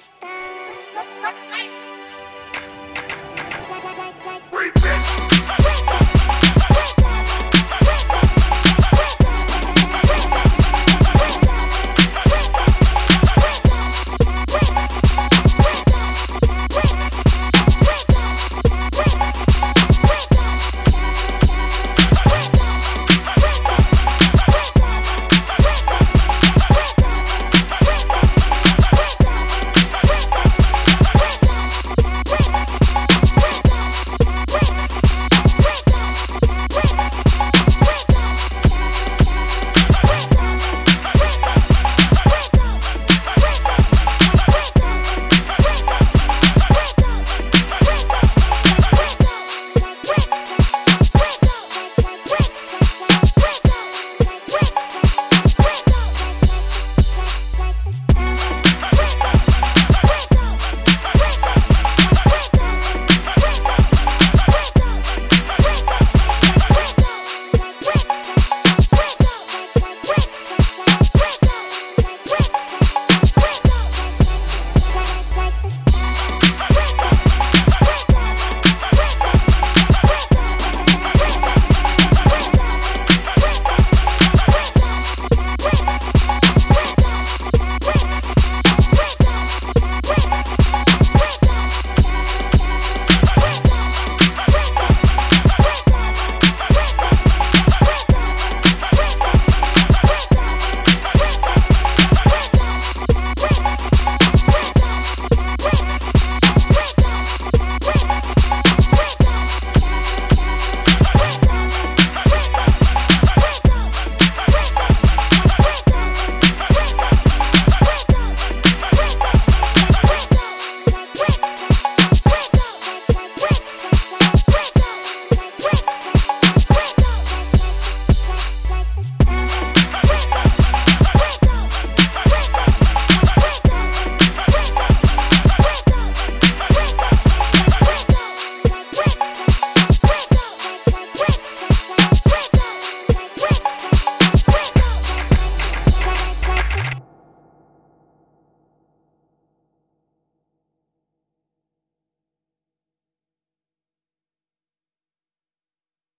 superstar.